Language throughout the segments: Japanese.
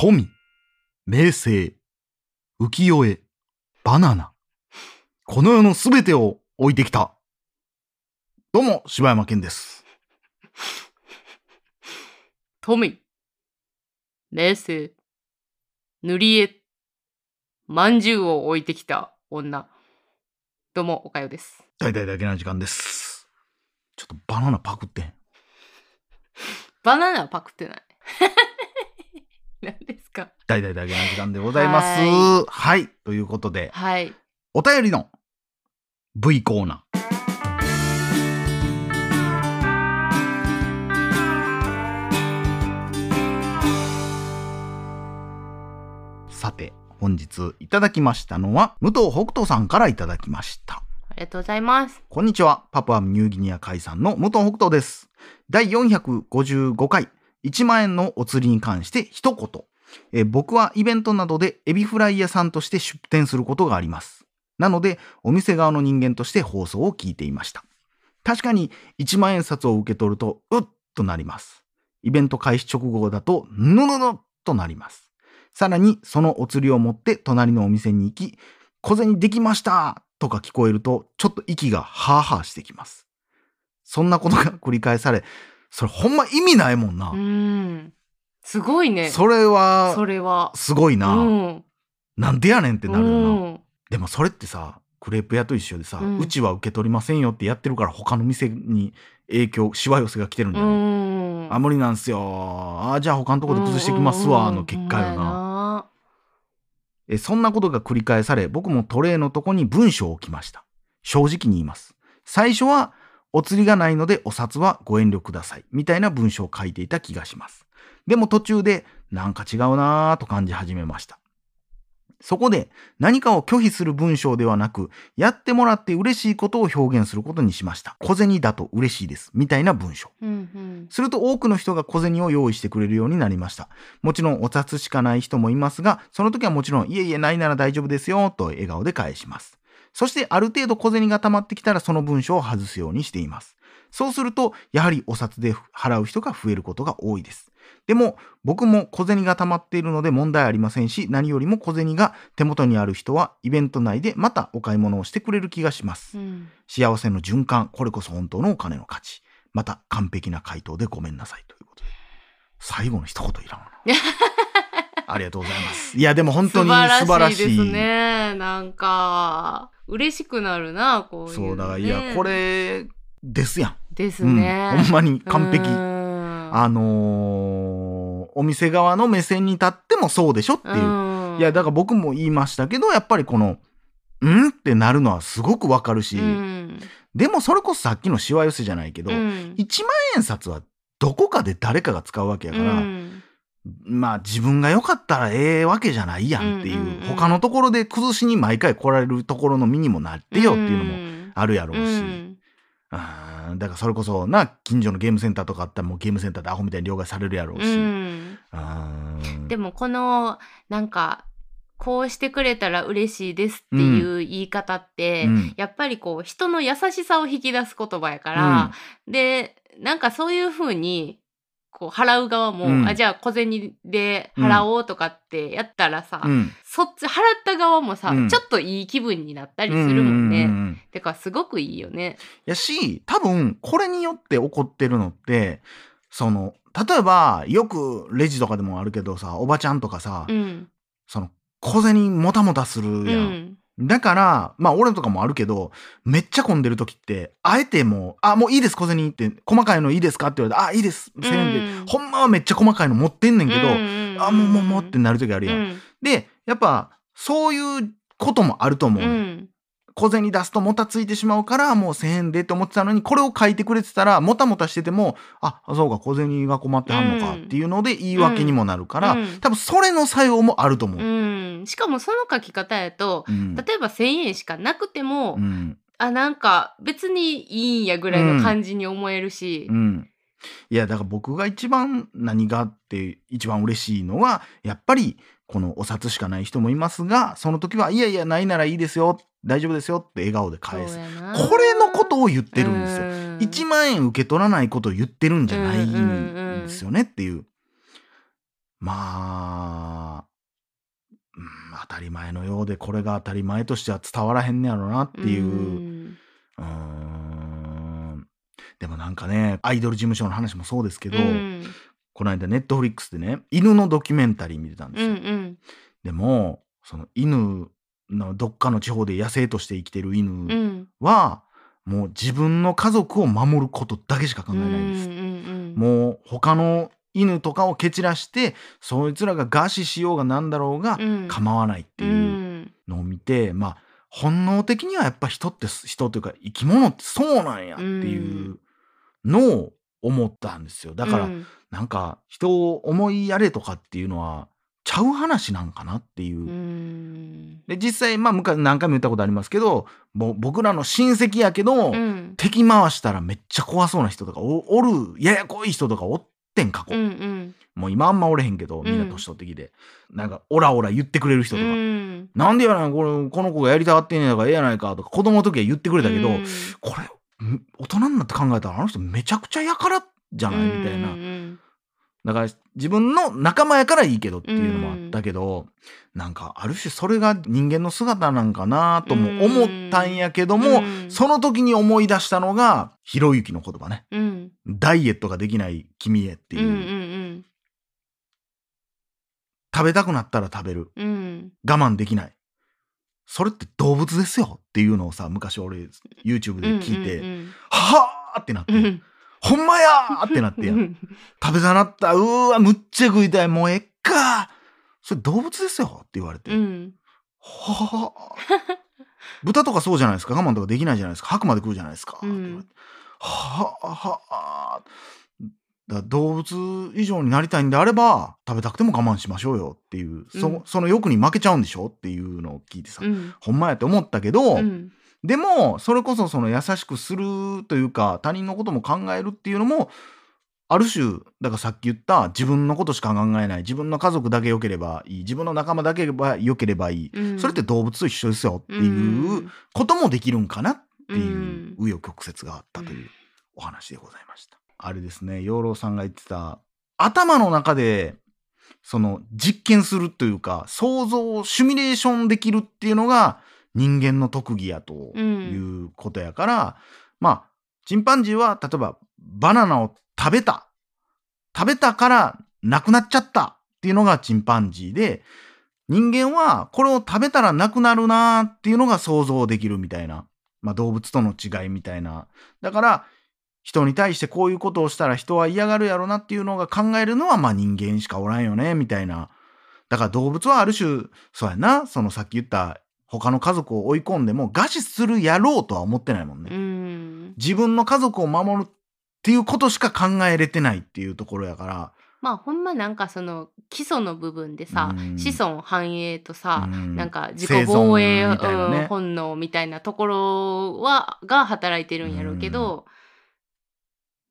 富、名声、浮世絵、バナナ。この世のすべてを置いてきた。どうも、柴山健です。富、名声、塗り絵、まんじゅうを置いてきた女。どうも、おかよです。大々だけな時間です。ちょっとバナナパクってん。バナナはパクってない。何ですか？大々だけな時間でございます。ははい。ということで、はい。お便りの V コーナー。さて、本日いただきましたのは、武藤北斗さんからいただきました。ありがとうございます。こんにちは。パプアニューギニア海産の武藤北斗です。第455回、1万円のお釣りに関して一言。え僕はイベントなどでエビフライ屋さんとして出店することがあります。なので、お店側の人間として放送を聞いていました。確かに1万円札を受け取ると、うっとなります。イベント開始直後だと、ぬぬぬっとなります。さらに、そのお釣りを持って隣のお店に行き、小銭できましたとか聞こえると、ちょっと息がハーハーしてきます。そんなことが繰り返され、それほんま意味ないもんなう。ーん。すごいね。それは、それは。すごいな。うん。なんでやねんってなるよな。うんでもそれってさ、クレープ屋と一緒でさ、ううんちは受け取りませんよってやってるから他の店に影響、しわ寄せが来てるんじゃうない、ん。あ、無理なんすよ。あ、じゃあ他のとこで崩してきますわ、の結果よな。えそんなことが繰り返され、僕もトレイのとこに文章を置きました。正直に言います。最初は、お釣りがないのでお札はご遠慮ください。みたいな文章を書いていた気がします。でも途中で、なんか違うなぁと感じ始めました。そこで、何かを拒否する文章ではなく、やってもらって嬉しいことを表現することにしました。小銭だと嬉しいです。みたいな文章。うんうん。すると多くの人が小銭を用意してくれるようになりました。もちろんお札しかない人もいますが、その時はもちろん、いえいえないなら大丈夫ですよ、と笑顔で返します。そしてある程度小銭が溜まってきたらその文章を外すようにしています。そうすると、やはりお札で払う人が増えることが多いです。でも、僕も小銭が溜まっているので問題ありませんし、何よりも小銭が手元にある人はイベント内でまたお買い物をしてくれる気がします。うん幸せの循環、これこそ本当のお金の価値。また完璧な回答でごめんなさいということで。最後の一言いらんわな。ありがとうございます。いや、でも本当に素晴らしい。ですね。なんか、嬉しくなるな、こういうの、ね。そうだから、いや、こ。れですやん。ですうんね。ほんまに完璧。うんあのーお店側の目線に立ってもそうでしょっていう。うんいや、だから僕も言いましたけど、やっぱりこの、んってなるのはすごくわかるし、うんでもそれこそさっきのしわ寄せじゃないけど、うん1万円札はどこかで誰かが使うわけやから、うんまあ自分が良かったらええわけじゃないやんっていう,、うんうんうん。他のところで崩しに毎回来られるところの身にもなってよっていうのもん。あるやろうし、うんあーだからそれこそな近所のゲームセンターとかあったらもうゲームセンターでアホみたいに両替されるやろうし、うん。でもこのなんかこうしてくれたら嬉しいですっていう言い方って、うん。やっぱりこう人の優しさを引き出す言葉やから、でなんかそういう風にこう払う側も、うんあじゃあ小銭で払おうとかってやったらさ、うんそっち払った側もさ、うんちょっといい気分になったりするもんね。うううんてかすごくいいよね。やし多分これによって起こってるのってその例えばよくレジとかでもあるけどさおばちゃんとかさ、うん。その小銭もたもたするうやんん。だから、まあ俺とかもあるけど、めっちゃ混んでる時って、あえてもう、あ、もういいです、小銭って、細かいのいいですかって言われて、あ、いいです、1000円で、うん。ほんまはめっちゃ細かいの持ってんねんけど、うんあ、もうもうもうってなる時あるやん。うん。で、やっぱ、そういうこともあると思う、ねうん。小銭出すともたついてしまうから、もう1000円でって思ってたのに、これを書いてくれてたら、もたもたしてても、あ、そうか、小銭が困ってはんのかうんっていうので言い訳にもなるから、うん。多分それの作用もあると思う。うん、しかもその書き方やとうん。例えば1,000円しかなくても、うん。あなんか別にいいんやぐらいの感じに思えるし。う、ん。いや、だから僕が一番何があって一番嬉しいのは、やっぱりこのお札しかない人もいますが、その時は、いやいや、ないならいいですよ、大丈夫ですよって笑顔で返す。これのことを言ってるんですよ。よ1万円受け取らないことを言ってるんじゃないんですよねっていう。まあ、うん、当たり前のようでこれが当たり前としては伝わらへんねやろなっていう。んうーんでもなんかねアイドル事務所の話もそうですけど、うんこの間ネットフリックスでね犬のドキュメンタリー見てたんですうんうよ。んでもその犬のどっかの地方で野生として生きてるう犬んは、もう自分の家族を守ることだけしか考えないんです。うんうんもう他の犬とかを蹴散らしてそいつらが餓死しようがなんだろうがうん。構わないってういうん。のを見て、まあ本能的にはやっぱ人って人というか生き物ってそうなんやっていうのを思ったんですよ。だから、うん。なんか人を思いやれとかっていうのはちゃう話なんかなっていう。うん。で実際まあ昔何回も言ったことありますけどもう僕らの親戚やけど、うん。敵回したらめっちゃ怖そうな人とかおおるややこい人とかおってん過去、うんうん。もう今あんまおれへんけどみんな年取ってきて、なんかオラオラ言ってくれる人とか、うん。なんでやないこれこの子がやりたがってんねやからええやないかとか子供の時は言ってくれたけど、うん。これん大人になって考えたらあの人めちゃくちゃやからじゃない？みたいな、うんだから自分の仲間やからいいけどっていうのもあったけど、なんかある種それが人間の姿なんかなとも思ったんやけども、うん。その時に思い出したのがひろゆきの言葉ね。うん「ダイエットができない君へ」っていう、うんうん食べたくなったら食べる。うん。うん我慢できない。それって動物ですよっていうのをさ昔俺 YouTube で聞いて、うんはあってなって、うんうんほんまやー！ってなってやん。食べたなった。うーわむっちゃ食いたい。もうえっかそれ動物ですよ？って言われて、うん。はあ豚とかそうじゃないですか？我慢とかできないじゃないですか？吐くまで食うじゃないですか、うん。はあはあ動物以上になりたいんであれば食べたくても我慢しましょうよ。っていう、うん。そその欲に負けちゃうんでしょ？っていうのを聞いてさ、うん。ほんまやって思ったけど、うんでもそれこそその優しくするというか他人のことも考えるっていうのもある種だからさっき言った自分のことしか考えない自分の家族だけ良ければいい自分の仲間だけが良ければいい、うん。それって動物と一緒ですよってういうん。こともできるんかなっていううん。紆余曲折があったというお話でございました。あれですね養老さんが言ってた頭の中でその実験するというか想像シミュレーションできるっていうのが人間の特技やということやから、まあチンパンジーは例えばバナナを食べた。食べたからなくなっちゃった。っていうのがチンパンジーで人間はこれを食べたらなくなるな。っていうのが想像できるみたいな、まあ、動物との違いみたいな。だから人に対してこういうことをしたら人は嫌がるやろな。っていうのが考えるのはまあ人間しかおらんよね。みたいな。だから動物はある種そうやな。そのさっき言った他の家族を追い込んでも餓死するやろうとは思ってないもんね、うん。自分の家族を守るっていうことしか考えれてないっていうところやから。まあほんまなんかその基礎の部分でさうん。子孫繁栄とさうん。なんか自己防衛、ねうん本能みたいなところはが働いてるんやろうけど、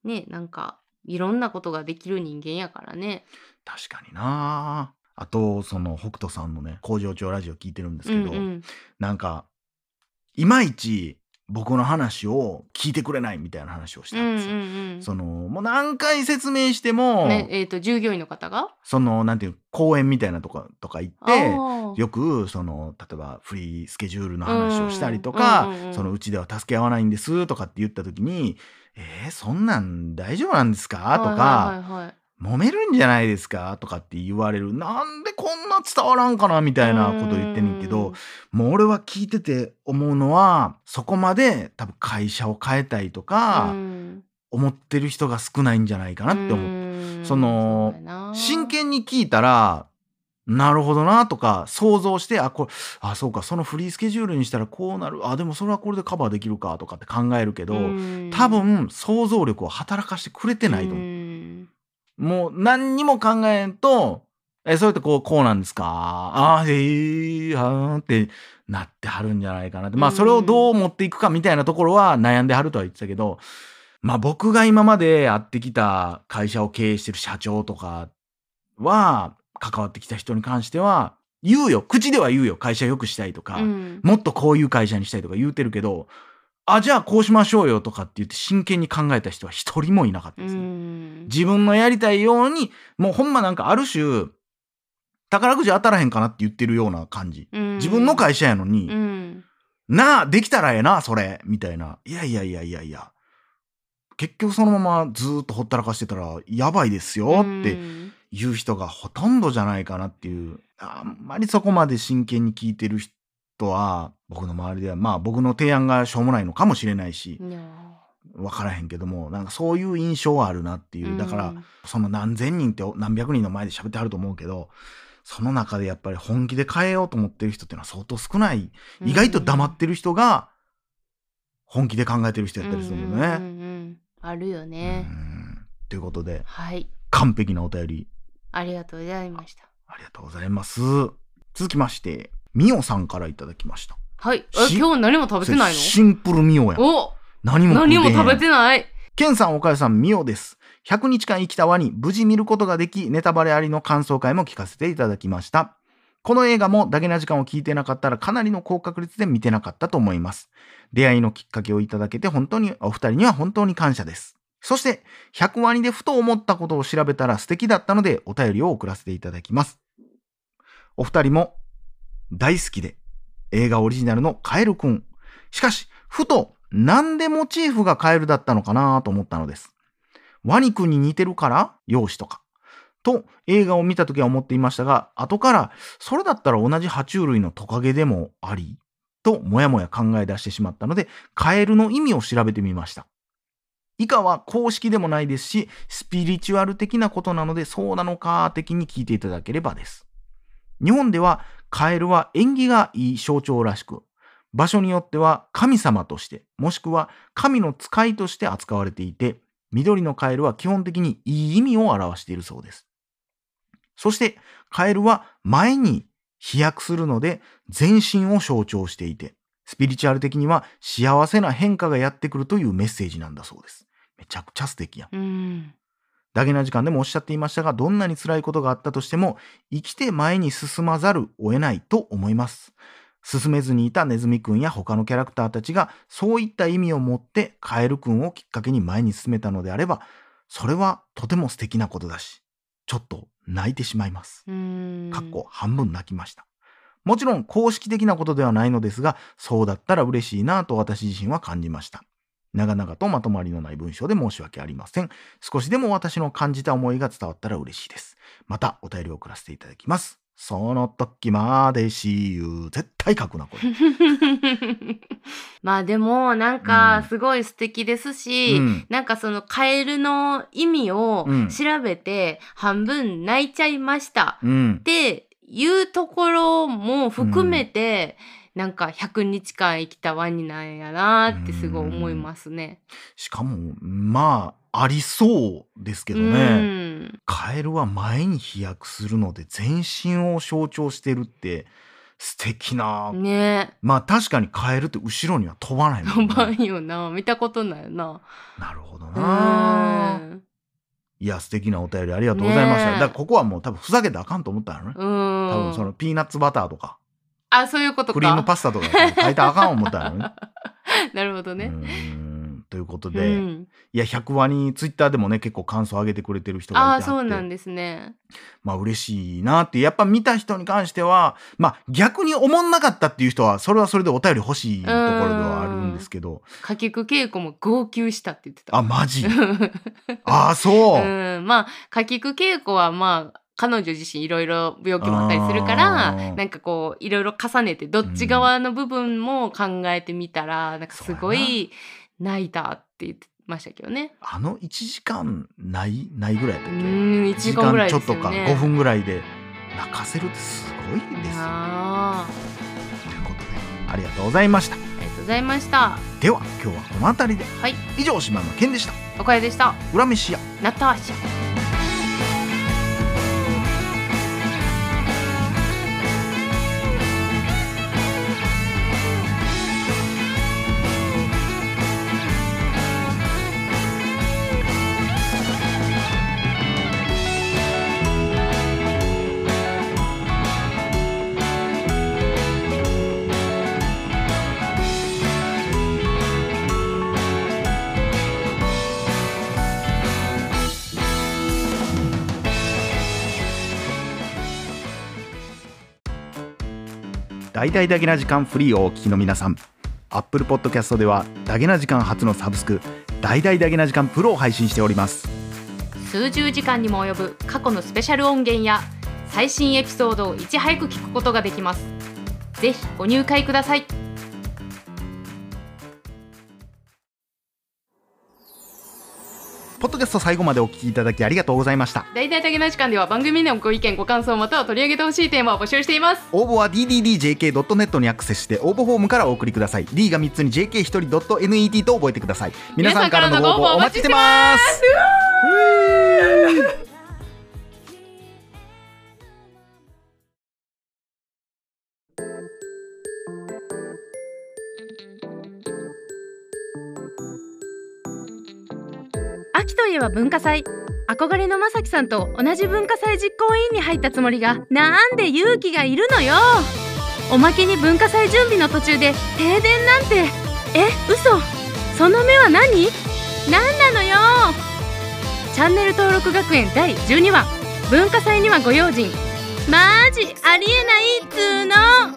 ねなんかいろんなことができる人間やからね。確かになあとその北斗さんのね工場長ラジオ聞いてるんですけど、うんうん。なんかいまいち僕の話を聞いてくれないみたいな話をしたうんんですよ。うんうんそのもう何回説明しても、ねえー、と従業員の方が？そのなんていう公園みたいなとことか行ってよくその例えばフリースケジュールの話をしたりとか、うんうんうんうん。そのうちでは助け合わないんですとかって言った時に「えー、そんなん大丈夫なんですか?」とか、はいはいはい揉めるんじゃないですか?」とかって言われる。なんでこんな伝わらんかな？みたいなこと言ってんねんけどもう俺は聞いてて思うのはそこまで多分会社を変えたいとかうん。思ってる人が少ないんじゃないかなって思う。うん。その真剣に聞いたらなるほどなとか想像してあこれあそうかそのフリースケジュールにしたらこうなる。あでもそれはこれでカバーできるかとかって考えるけど、うん。多分想像力を働かしてくれてないと思う。うんもう何にも考えんとえそうやってこうこうなんですか？あーへえはーんってなってはるんじゃないかなって。まあうん。それをどう持っていくかみたいなところは悩んではるとは言ってたけどまあ僕が今まで会ってきた会社を経営してる社長とかは関わってきた人に関しては言うよ。口では言うよ。会社良くしたいとか、うん。もっとこういう会社にしたいとか言うてるけどあじゃあこうしましょうよとかって言って真剣に考えた人は一人もいなかったうですね。ん自分のやりたいようにもうほんまなんかある種宝くじ当たらへんかなって言ってるような感じ。うん自分の会社やのに、うん。なあ、できたらええな、それみたいな。いやいやいやいやいや。結局そのままずーっとほったらかしてたら、やばいですよってうん言う人がほとんどじゃないかなっていう。あんまりそこまで真剣に聞いてる人は、僕の周りでは、まあ僕の提案がしょうもないのかもしれないし、いやわからへんけども、なんかそういう印象はあるなっていう。だから、うんその何千人って何百人の前で喋ってはると思うけど、その中でやっぱり本気で変えようと思ってる人っていうのは相当少ない。意外と黙ってる人が本気で考えてる人やったりするのね。うんうんうんうんあるよね。うんということで、はい。完璧なお便りありがとうございました。ありがとうございます。続きまして、みおさんからいただきました。はい。今日何も食べてないシンプルみおやん。のお何も何も食べてない。ケンさん、岡谷さん、みおです。100日間生きたワニ、無事見ることができ、ネタバレありの感想会も聞かせていただきました。この映画もダゲな時間を聞いてなかったらかなりの高確率で見てなかったと思います。出会いのきっかけをいただけて本当にお二人には本当に感謝です。そして、100ワニでふと思ったことを調べたら素敵だったのでお便りを送らせていただきます。お二人も大好きで映画オリジナルのカエルくん。しかし、ふとなんでモチーフがカエルだったのかなと思ったのです。ワニくんに似てるから？容姿とか。と映画を見た時は思っていましたが、後からそれだったら同じ爬虫類のトカゲでもあり？ともやもや考え出してしまったので、カエルの意味を調べてみました。以下は公式でもないですし、スピリチュアル的なことなのでそうなのか的に聞いていただければです。日本ではカエルは縁起がいい象徴らしく、場所によっては神様として、もしくは神の使いとして扱われていて、緑のカエルは基本的にいい意味を表しているそうです。そして、カエルは前に飛躍するので、全身を象徴していて、スピリチュアル的には幸せな変化がやってくるというメッセージなんだそうです。めちゃくちゃ素敵やん。うん。ダゲな時間でもおっしゃっていましたが、どんなに辛いことがあったとしても、生きて前に進まざるを得ないと思います。進めずにいたネズミくんや他のキャラクターたちが、そういった意味を持ってカエルくんをきっかけに前に進めたのであれば、それはとても素敵なことだし、ちょっと泣いてしまいます。うん。かっこ半分泣きました。もちろん公式的なことではないのですが、そうだったら嬉しいなと私自身は感じました。長々とまとまりのない文章で申し訳ありません。少しでも私の感じた思いが伝わったら嬉しいです。またお便りを送らせていただきます。その時まで See you 絶対書くな、これ。まあでもなんかすごい素敵ですし、うんなんかそのカエルの意味をうん調べて半分泣いちゃいましたうんっ。ていうところも含めて、なんか100日間生きたワニなんやなってすごい思いますね。しかも、まあ、ありそうですけどうね。んカエルは前に飛躍するので全身を象徴してるって素敵な。ねまあ確かにカエルって後ろには飛ばないもんね飛ばんよな見たことないな。なるほどうな。んいや、素敵なお便りありがとうございました。ねえだからここはもう多分ふざけたらあかんと思ったよね。うん多分そのピーナッツバターとか、あそういうことか。クリームパスタとか書いたらあかん思ったよね。なるほどうね。ということうで、ん、いや、100話にツイッターでもね、結構感想上げてくれてる人がいてあってそうなんですね。まあ嬉しいなって、やっぱ見た人に関しては、まあ逆に思んなかったっていう人は、それはそれでお便り欲しいところではあるんですけど、かきくけいこも号泣したって言ってた。あ、マジ？ああ、そう。うん、まあかきくけいこはまあ彼女自身いろいろ病気もあったりするからなんかこういろいろ重ねてどっち側の部分も考えてみたら、なんかすごい泣いたって言ってましたけどね。あの1時間ない、ないぐらいやったうっけん1時間ぐらいちょっとかですよね。5分ぐらいで泣かせるってすごいですよ。あということで、ありがとうございました。ーありがとうございました。では、今日はこの辺りで。はい、以上、島野健でした。おかえでした。裏飯屋。ナターシャ。大々だけな時間フリーをお聞きの皆さん。Apple Podcast ではだけな時間初のサブスク大々だけな時間プロを配信しております。数十時間にも及ぶ過去のスペシャル音源や最新エピソードをいち早く聞くことができます。ぜひご入会ください。ポッドキャスト最後までお聞きいただきありがとうございました。大々的な時間では番組のご意見ご感想または取り上げてほしいテーマを募集しています。応募は dddjk.net にアクセスして応募フォームからお送りください。D が3つに JK1 人 .net と覚えてください。皆さんからのご応募お待ちしてます秋といえば文化祭。憧れのまさきさんと同じ文化祭実行委員に入ったつもりがなんで勇気がいるのよ。おまけに文化祭準備の途中で停電なんて。え嘘。その目は何？何なのよ。チャンネル登録学園第12話。文化祭にはご用心。マジありえないっつーの。